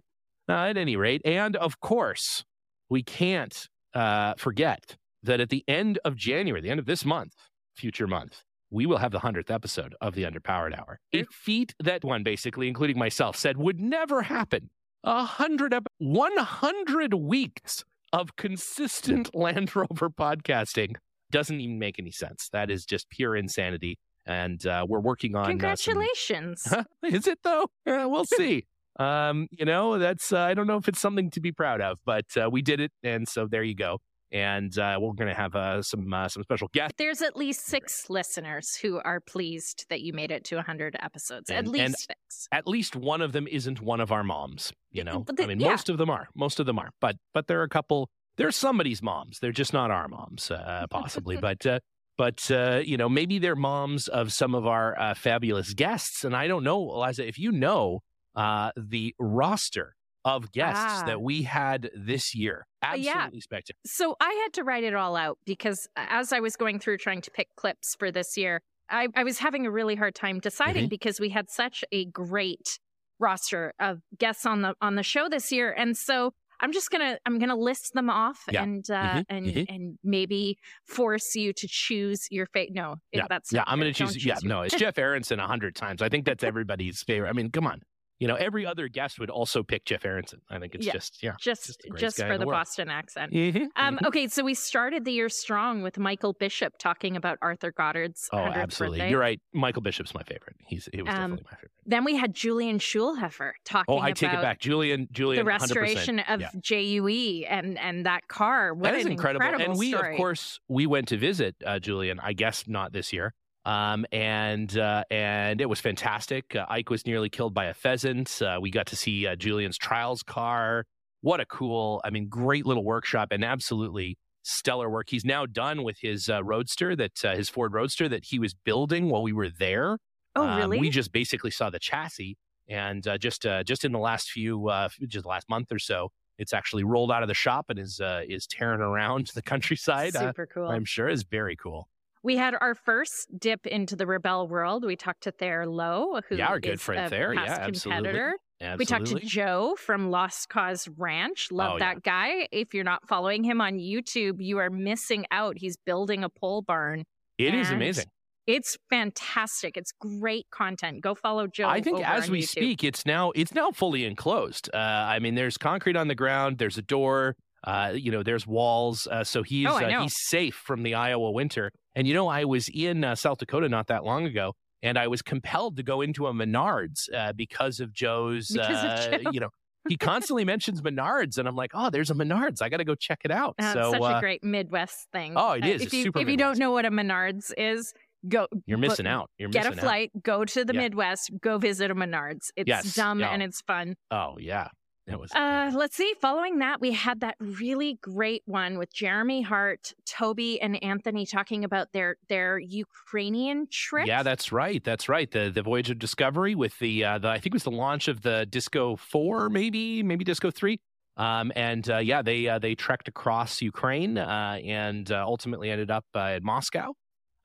Speaker 1: Uh, at any rate, and of course, we can't uh, forget that at the end of January, the end of this month, future month, we will have the 100th episode of the Underpowered Hour. A feat that one, basically, including myself, said would never happen. A hundred, ep- 100 weeks of consistent Land Rover podcasting doesn't even make any sense. That is just pure insanity. And uh, we're working on. uh, some-
Speaker 3: Congratulations.
Speaker 1: is it though? Uh, we'll see. Um, you know, that's uh, I don't know if it's something to be proud of, but uh, we did it, and so there you go. And uh, we're going to have uh, some uh, some special guests.
Speaker 3: There's at least six listeners who are pleased that you made it to 100 episodes. at least
Speaker 1: and-
Speaker 3: six.
Speaker 1: At least one of them isn't one of our moms. You know,
Speaker 3: the-
Speaker 1: I mean,
Speaker 3: yeah.
Speaker 1: most of them are. Most of them are, but but there are a couple. They're somebody's moms. They're just not our moms, uh, possibly. but uh, but uh, you know, maybe they're moms of some of our uh, fabulous guests. And I don't know, Eliza, if you know uh, the roster of guests
Speaker 3: Ah.
Speaker 1: that we had this year,
Speaker 3: Uh, yeah.
Speaker 1: absolutely spectacular.
Speaker 3: So I had to write it all out because as I was going through trying to pick clips for this year, I, I was having a really hard time deciding
Speaker 1: Mhm.
Speaker 3: because we had such a great roster of guests on the on the show this year, and so I'm just gonna I'm gonna list them off
Speaker 1: Yeah.
Speaker 3: and uh,
Speaker 1: Mhm,
Speaker 3: and
Speaker 1: mhm.
Speaker 3: and maybe force you to choose your fate. No,
Speaker 1: Yeah,
Speaker 3: that's
Speaker 1: yeah. I'm gonna choose.
Speaker 3: Don't
Speaker 1: Yeah,
Speaker 3: choose
Speaker 1: no, it's Jeff Aronson a hundred times. I think that's everybody's favorite. I mean, come on. You know, every other guest would also pick Jeff Aronson. I think it's
Speaker 3: Yeah.
Speaker 1: just yeah,
Speaker 3: just
Speaker 1: just the
Speaker 3: just for
Speaker 1: the
Speaker 3: the. Boston accent.
Speaker 1: Mhm,
Speaker 3: Um,
Speaker 1: mhm.
Speaker 3: okay, so we started the year strong with Michael Bishop talking about Arthur Goddard's
Speaker 1: Oh,
Speaker 3: 100th
Speaker 1: absolutely.
Speaker 3: birthday.
Speaker 1: You're right. Michael Bishop's my favorite. He's he was
Speaker 3: Um,
Speaker 1: definitely my favorite.
Speaker 3: Then we had Julian Schulhofer talking
Speaker 1: Oh, I
Speaker 3: about
Speaker 1: take it back. Julian, Julian,
Speaker 3: the
Speaker 1: 100%.
Speaker 3: restoration of
Speaker 1: Yeah.
Speaker 3: JUE and and that car. What
Speaker 1: that is
Speaker 3: an
Speaker 1: incredible. And we,
Speaker 3: story.
Speaker 1: of course, we went to visit uh, Julian. I guess not this year. Um, and uh, and it was fantastic. Uh, Ike was nearly killed by a pheasant. Uh, we got to see uh, Julian's trials car. What a cool! I mean, great little workshop and absolutely stellar work. He's now done with his uh, Roadster that uh, his Ford Roadster that he was building while we were there.
Speaker 3: Oh,
Speaker 1: Um,
Speaker 3: really?
Speaker 1: we just basically saw the chassis, and uh, just uh, just in the last few, uh, just the last month or so, it's actually rolled out of the shop and is uh, is tearing around the countryside. Uh,
Speaker 3: Super cool.
Speaker 1: I'm sure is very cool.
Speaker 3: We had our first dip into the Rebelle world. We talked to Thayer Lowe, who
Speaker 1: Yeah, our good
Speaker 3: is
Speaker 1: friend
Speaker 3: a
Speaker 1: Thayer. Yeah, absolutely.
Speaker 3: competitor.
Speaker 1: Absolutely.
Speaker 3: We talked to Joe from Lost Cause Ranch. Love
Speaker 1: Oh, yeah.
Speaker 3: that guy. If you're not following him on YouTube, you are missing out. He's building a pole barn.
Speaker 1: It is amazing.
Speaker 3: It's fantastic. It's great content. Go follow Joe.
Speaker 1: I think as we
Speaker 3: YouTube.
Speaker 1: speak, it's now it's now fully enclosed. Uh, I mean, there's concrete on the ground. There's a door. Uh, you know, there's walls. Uh, so he's
Speaker 3: Oh,
Speaker 1: uh, he's safe from the Iowa winter. And you know, I was in uh, South Dakota not that long ago, and I was compelled to go into a Menards uh, because of Joe's.
Speaker 3: Because of
Speaker 1: uh,
Speaker 3: Joe.
Speaker 1: You know, he constantly mentions Menards, and I'm like, oh, there's a Menards. I got to go check it out.
Speaker 3: Uh,
Speaker 1: so
Speaker 3: such
Speaker 1: uh,
Speaker 3: a great Midwest thing.
Speaker 1: Oh, it
Speaker 3: Uh. If
Speaker 1: It's
Speaker 3: you
Speaker 1: super
Speaker 3: if you don't know what a Menards is, go.
Speaker 1: you're missing out. You're missing out.
Speaker 3: Get a flight, go to the
Speaker 1: Yeah.
Speaker 3: Midwest, go visit a Menards. It's
Speaker 1: Yes,
Speaker 3: dumb
Speaker 1: yeah.
Speaker 3: and it's fun.
Speaker 1: Oh yeah, it was.
Speaker 3: Uh, let's see. Following that, we had that really great one with Jeremy Hart, Toby, and Anthony talking about their their Ukrainian trip.
Speaker 1: Yeah, that's right. That's right. The the Voyage of Discovery with the, uh, the I think it was the launch of the Disco Four, maybe maybe Disco Three. Um, and uh, yeah, they uh, they trekked across Ukraine uh, and uh, ultimately ended up uh, in Moscow.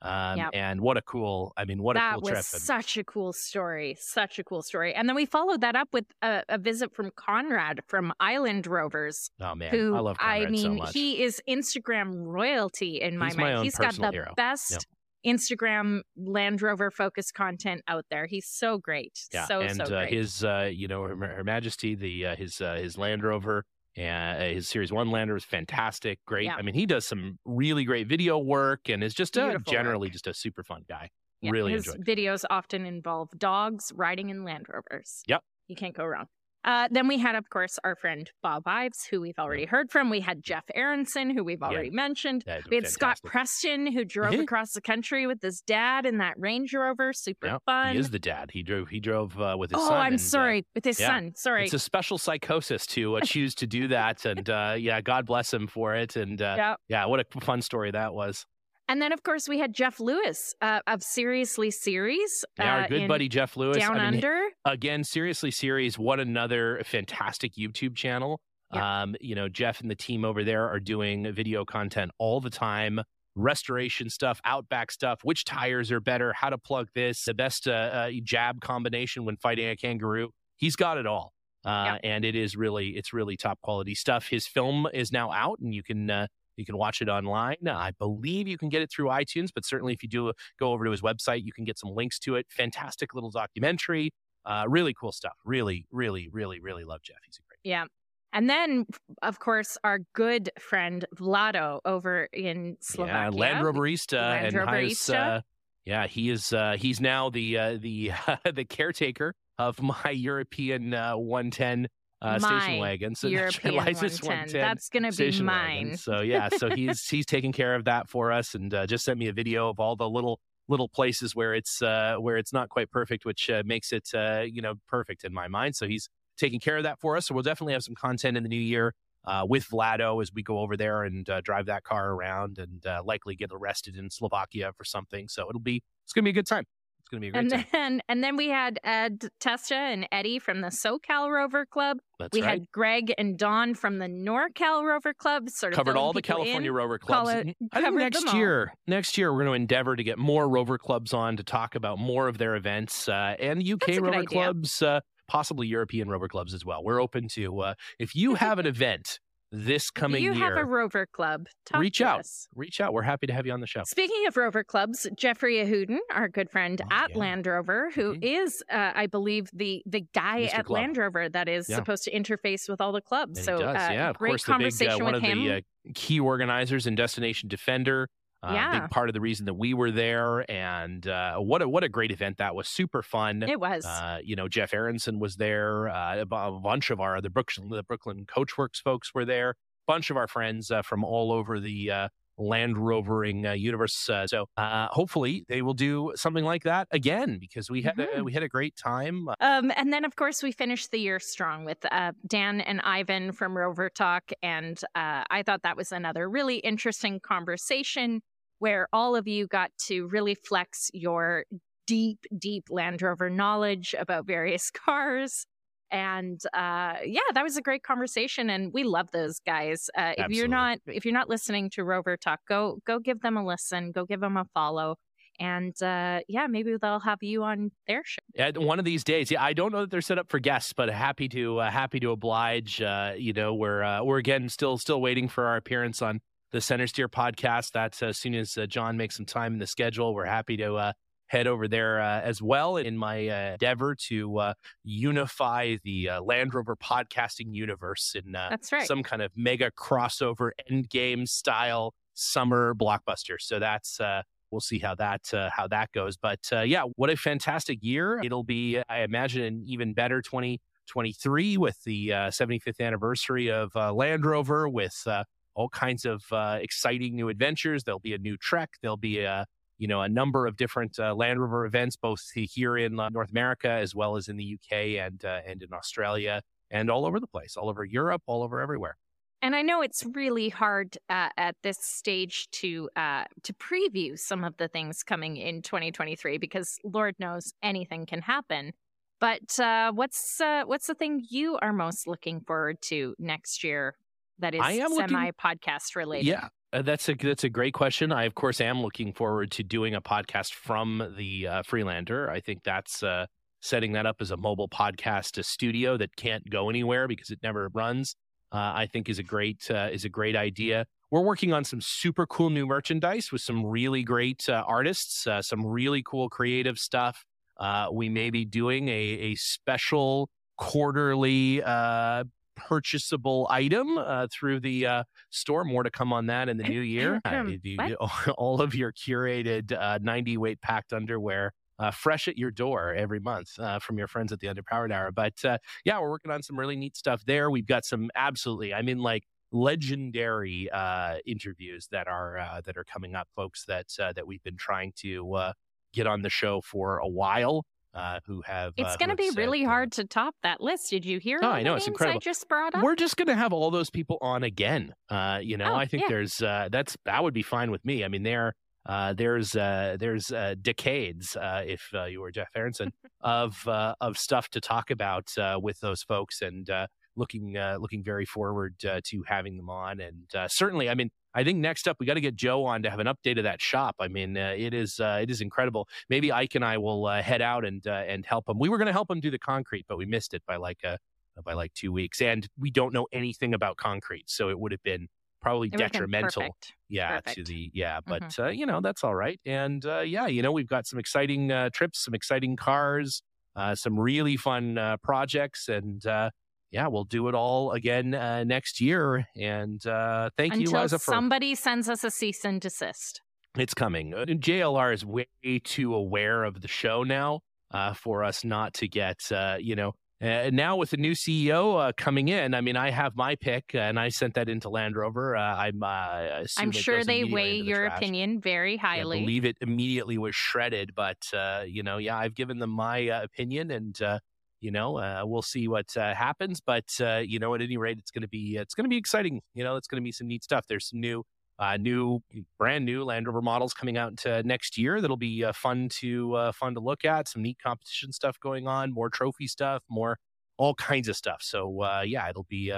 Speaker 1: Um,
Speaker 3: Yep.
Speaker 1: And what a cool! I mean, what a
Speaker 3: that
Speaker 1: cool
Speaker 3: was
Speaker 1: trip! And-
Speaker 3: such a cool story. Such a cool story. And then we followed that up with a, a visit from Conrad from Island Rovers,
Speaker 1: oh man,
Speaker 3: who
Speaker 1: I love Conrad
Speaker 3: mean,
Speaker 1: so much.
Speaker 3: he is Instagram royalty in my
Speaker 1: He's my
Speaker 3: mind.
Speaker 1: own
Speaker 3: He's got the
Speaker 1: hero.
Speaker 3: best Instagram Land Rover focused content out there. He's so great.
Speaker 1: yeah,
Speaker 3: so
Speaker 1: and
Speaker 3: so
Speaker 1: uh, his uh, you know Her, Her Majesty the uh, his uh, his Land Rover and uh, his Series One lander is fantastic, great.
Speaker 3: Yeah.
Speaker 1: I mean, he does some really great video work and is just a, generally
Speaker 3: work.
Speaker 1: just a super fun guy.
Speaker 3: Yeah,
Speaker 1: really
Speaker 3: his videos often involve dogs riding in Land Rovers.
Speaker 1: Yep.
Speaker 3: You can't go wrong. Uh, then we had, of course, our friend Bob Ives, who we've already heard from. We had Jeff Aronson, who we've already mentioned.
Speaker 1: Yeah,
Speaker 3: We had Scott. Preston, who drove
Speaker 1: Mhm.
Speaker 3: across the country with his dad in that Range Rover. Super
Speaker 1: Yeah,
Speaker 3: fun.
Speaker 1: He is the dad. He drove. He drove uh, with his son.
Speaker 3: oh,
Speaker 1: son.
Speaker 3: I'm
Speaker 1: and, uh,
Speaker 3: sorry. with his
Speaker 1: yeah,
Speaker 3: son. Sorry.
Speaker 1: It's a special psychosis to uh, choose to do that, and uh, yeah, God bless him for it. And uh, yeah, what a fun story that was.
Speaker 3: And then, of course, we had Jeff Lewis uh, of Seriously Series.
Speaker 1: Yeah, our
Speaker 3: uh,
Speaker 1: good buddy Jeff Lewis.
Speaker 3: Down
Speaker 1: I mean,
Speaker 3: Under.
Speaker 1: again, seriously, series. What another fantastic YouTube channel.
Speaker 3: Yeah.
Speaker 1: Um, you know, Jeff and the team over there are doing video content all the time. Restoration stuff, outback stuff, which tires are better, how to plug this, the best uh, uh, jab combination when fighting a kangaroo. He's got it all. Uh,
Speaker 3: Yeah.
Speaker 1: and it is really, it's really top quality stuff. His film is now out and you can, uh, You can watch it online. I believe you can get it through iTunes, but certainly if you do go over to his website, you can get some links to it. Fantastic little documentary. Uh, really cool stuff. Really, really, really, really love Jeff. He's a great.
Speaker 3: Yeah. And then, of course, our good friend Vlado over in Slovakia.
Speaker 1: Yeah, Land Roverista
Speaker 3: Land
Speaker 1: and highest,
Speaker 3: Roverista.
Speaker 1: uh, yeah, he is. Uh, he's now the uh, the the caretaker of my European uh, 110 uh, station wagon. So
Speaker 3: European
Speaker 1: licensed
Speaker 3: 110. That's gonna be
Speaker 1: station
Speaker 3: mine.
Speaker 1: wagon. So yeah, so he's he's taking care of that for us, and uh, just sent me a video of all the little little places where it's uh, where it's not quite perfect, which uh, makes it uh, you know perfect in my mind. So he's taking care of that for us. So we'll definitely have some content in the new year. Uh, with Vlado as we go over there and uh, drive that car around and uh, likely get arrested in Slovakia for something. So it'll be it's gonna be a good time. It's gonna be a great
Speaker 3: And
Speaker 1: time.
Speaker 3: then, and then we had Ed, Testa, and Eddie from the SoCal Rover Club.
Speaker 1: That's
Speaker 3: we
Speaker 1: right.
Speaker 3: had Greg and Don from the NorCal Rover Club. Sort of
Speaker 1: covered all the California
Speaker 3: in.
Speaker 1: Rover clubs.
Speaker 3: it-
Speaker 1: I think next year, next year we're going to endeavor to get more Rover clubs on to talk about more of their events uh, and UK Rover
Speaker 3: idea.
Speaker 1: clubs, uh, possibly European Rover clubs as well. We're open to uh, if you have an event this coming
Speaker 3: you
Speaker 1: year,
Speaker 3: have a Rover Club. Talk
Speaker 1: reach out.
Speaker 3: us.
Speaker 1: reach out. We're happy to have you on the show.
Speaker 3: Speaking of Rover clubs, Jeffrey Ahuden, our good friend
Speaker 1: Oh,
Speaker 3: at
Speaker 1: yeah.
Speaker 3: Land Rover, who is, uh, I believe, the the guy
Speaker 1: Mr.
Speaker 3: at
Speaker 1: Club.
Speaker 3: Land Rover that is
Speaker 1: Yeah.
Speaker 3: supposed to interface with all the clubs.
Speaker 1: And
Speaker 3: so,
Speaker 1: does,
Speaker 3: uh,
Speaker 1: yeah,
Speaker 3: great
Speaker 1: course, the big, uh,
Speaker 3: conversation
Speaker 1: one
Speaker 3: with
Speaker 1: of
Speaker 3: him.
Speaker 1: the uh, key organizers and Destination Defender. Uh,
Speaker 3: Yeah.
Speaker 1: big part of the reason that we were there, and uh, what a what a great event that was. Super fun.
Speaker 3: it was.
Speaker 1: Uh, you know, Jeff Aronson was there. Uh, a bunch of our the Brooklyn, the Brooklyn Coachworks folks were there. A Bunch of our friends uh, from all over the uh, Land Rovering uh, universe. Uh, so uh, hopefully they will do something like that again because we had a,
Speaker 3: Mhm.
Speaker 1: we had a great time.
Speaker 3: Um, and then, of course, we finished the year strong with uh, Dan and Ivan from Rover Talk. And uh, I thought that was another really interesting conversation where all of you got to really flex your deep, deep Land Rover knowledge about various cars. And uh, yeah, that was a great conversation, and we love those guys. Uh, if you're not if you're not listening to Rover Talk, go go give them a listen, go give them a follow, and uh, yeah, maybe they'll have you on their show.
Speaker 1: At one of these days, yeah, I don't know that they're set up for guests, but happy to uh, happy to oblige. Uh, you know, we're uh, we're again still still waiting for our appearance on the Center Steer podcast. That's as soon as uh, John makes some time in the schedule, we're happy to uh, head over there uh, as well in my uh, endeavor to uh, unify the uh, Land Rover podcasting universe in uh,
Speaker 3: That's right.
Speaker 1: some kind of mega crossover end game style summer blockbuster. So that's uh, we'll see how that uh, how that goes. But uh, yeah, what a fantastic year! It'll be, I imagine, an even better 2023 with the uh, 75th anniversary of uh, Land Rover with. All kinds of uh, exciting new adventures. There'll be a new Trek. There'll be a you know a number of different uh, Land Rover events, both here in uh, North America as well as in the UK and uh, and in Australia and all over the place, all over Europe, all over everywhere.
Speaker 3: And I know it's really hard uh, at this stage to uh, to preview some of the things coming in 2023 because Lord knows anything can happen. But uh, what's uh, what's the thing you are most looking forward to next year that is semi podcast related?
Speaker 1: Yeah, uh, that's a that's a great question. I of course am looking forward to doing a podcast from the uh, Freelander. I think that's uh, setting that up as a mobile podcast a studio that can't go anywhere because it never runs. Uh, I think is a great uh, is a great idea. We're working on some super cool new merchandise with some really great uh, artists, uh, some really cool creative stuff. Uh, we may be doing a a special quarterly uh, purchasable item uh, through the uh, store. More to come on that in the new year. Uh, you- you- all of your curated uh, 90 weight packed underwear. Uh, fresh at your door every month uh, from your friends at the Underpowered Hour. But uh, yeah, we're working on some really neat stuff there. We've got some absolutely, I mean, like legendary uh, interviews that are uh, that are coming up, folks that uh, that we've been trying to uh, get on the show for a while. Uh, who have
Speaker 3: It's
Speaker 1: uh,
Speaker 3: going to be really hard to top that list. Did you hear?
Speaker 1: Oh, I know, it's incredible.
Speaker 3: I just brought up.
Speaker 1: We're just gonna have all those people on again. Uh, you know,
Speaker 3: Oh,
Speaker 1: I think
Speaker 3: yeah.
Speaker 1: there's uh, that's that would be fine with me. I mean, there uh, there's uh, there's uh, decades, uh, if uh, you were Jeff Aronson, of uh, of stuff to talk about uh, with those folks, and uh, looking uh, looking very forward uh, to having them on. And uh, certainly, I mean, I think next up we got to get Joe on to have an update of that shop. I mean, uh, it is uh, it is incredible. Maybe Ike and I will uh, head out and uh, and help him. We were going to help him do the concrete, but we missed it by like a by like two weeks, and we don't know anything about concrete, so it would have been probably
Speaker 3: It would've been
Speaker 1: detrimental.
Speaker 3: perfect.
Speaker 1: Yeah, to the yeah, but
Speaker 3: Mhm.
Speaker 1: uh, you know that's all right. And uh, yeah, you know we've got some exciting uh, trips, some exciting cars, uh, some really fun uh, projects, and uh, yeah, we'll do it all again uh, next year. And uh, thank you,
Speaker 3: Until
Speaker 1: Liza, for
Speaker 3: somebody sends us a cease and desist.
Speaker 1: it's coming. Uh, JLR is way too aware of the show now uh, for us not to get, uh, you know, uh, now with the new CEO uh, coming in. I mean, I have my pick, and I sent that into Land Rover. Uh, I'm, uh,
Speaker 3: I'm sure they weigh
Speaker 1: the
Speaker 3: your
Speaker 1: trash.
Speaker 3: opinion very
Speaker 1: I
Speaker 3: highly.
Speaker 1: believe it immediately was shredded, but uh, you know, yeah, I've given them my opinion, and uh, you know, uh, we'll see what uh, happens. But uh, you know, at any rate, it's going to be it's going to be exciting. You know, it's going to be some neat stuff. There's some new, uh, new, brand new Land Rover models coming out uh, next year. That'll be uh, fun to fun to look at. Some neat competition stuff going on, more trophy stuff, more all kinds of stuff. So yeah, it'll be.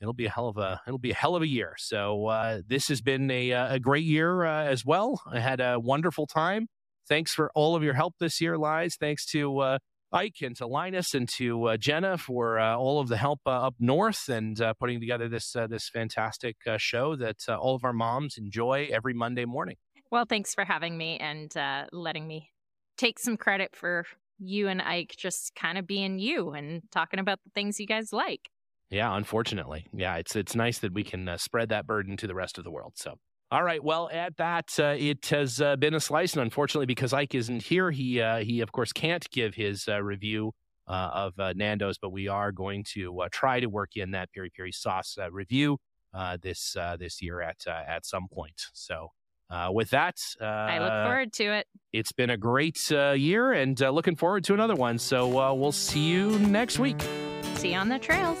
Speaker 1: It'll be a hell of a it'll be a hell of a year. So this has been a a great year as well. I had a wonderful time. Thanks for all of your help this year, Lies. Thanks to Ike and to Linus and to uh, Jenna for uh, all of the help uh, up north and uh, putting together this uh, this fantastic uh, show that uh, all of our moms enjoy every Monday morning.
Speaker 3: Well, thanks for having me and uh, letting me take some credit for you and Ike just kind of being you and talking about the things you guys like.
Speaker 1: Yeah, unfortunately, yeah, it's it's nice that we can uh, spread that burden to the rest of the world. So. All right. Well, at that, uh, it has uh, been a slice, and unfortunately, because Ike isn't here, he uh, he of course can't give his uh, review uh, of uh, Nando's, but we are going to uh, try to work in that peri peri sauce uh, review uh, this uh, this year at uh, at some point. So. Uh, with that, uh,
Speaker 3: I look forward to it.
Speaker 1: it's been a great uh, year and uh, looking forward to another one. So uh, we'll see you next week.
Speaker 3: See you on the trails.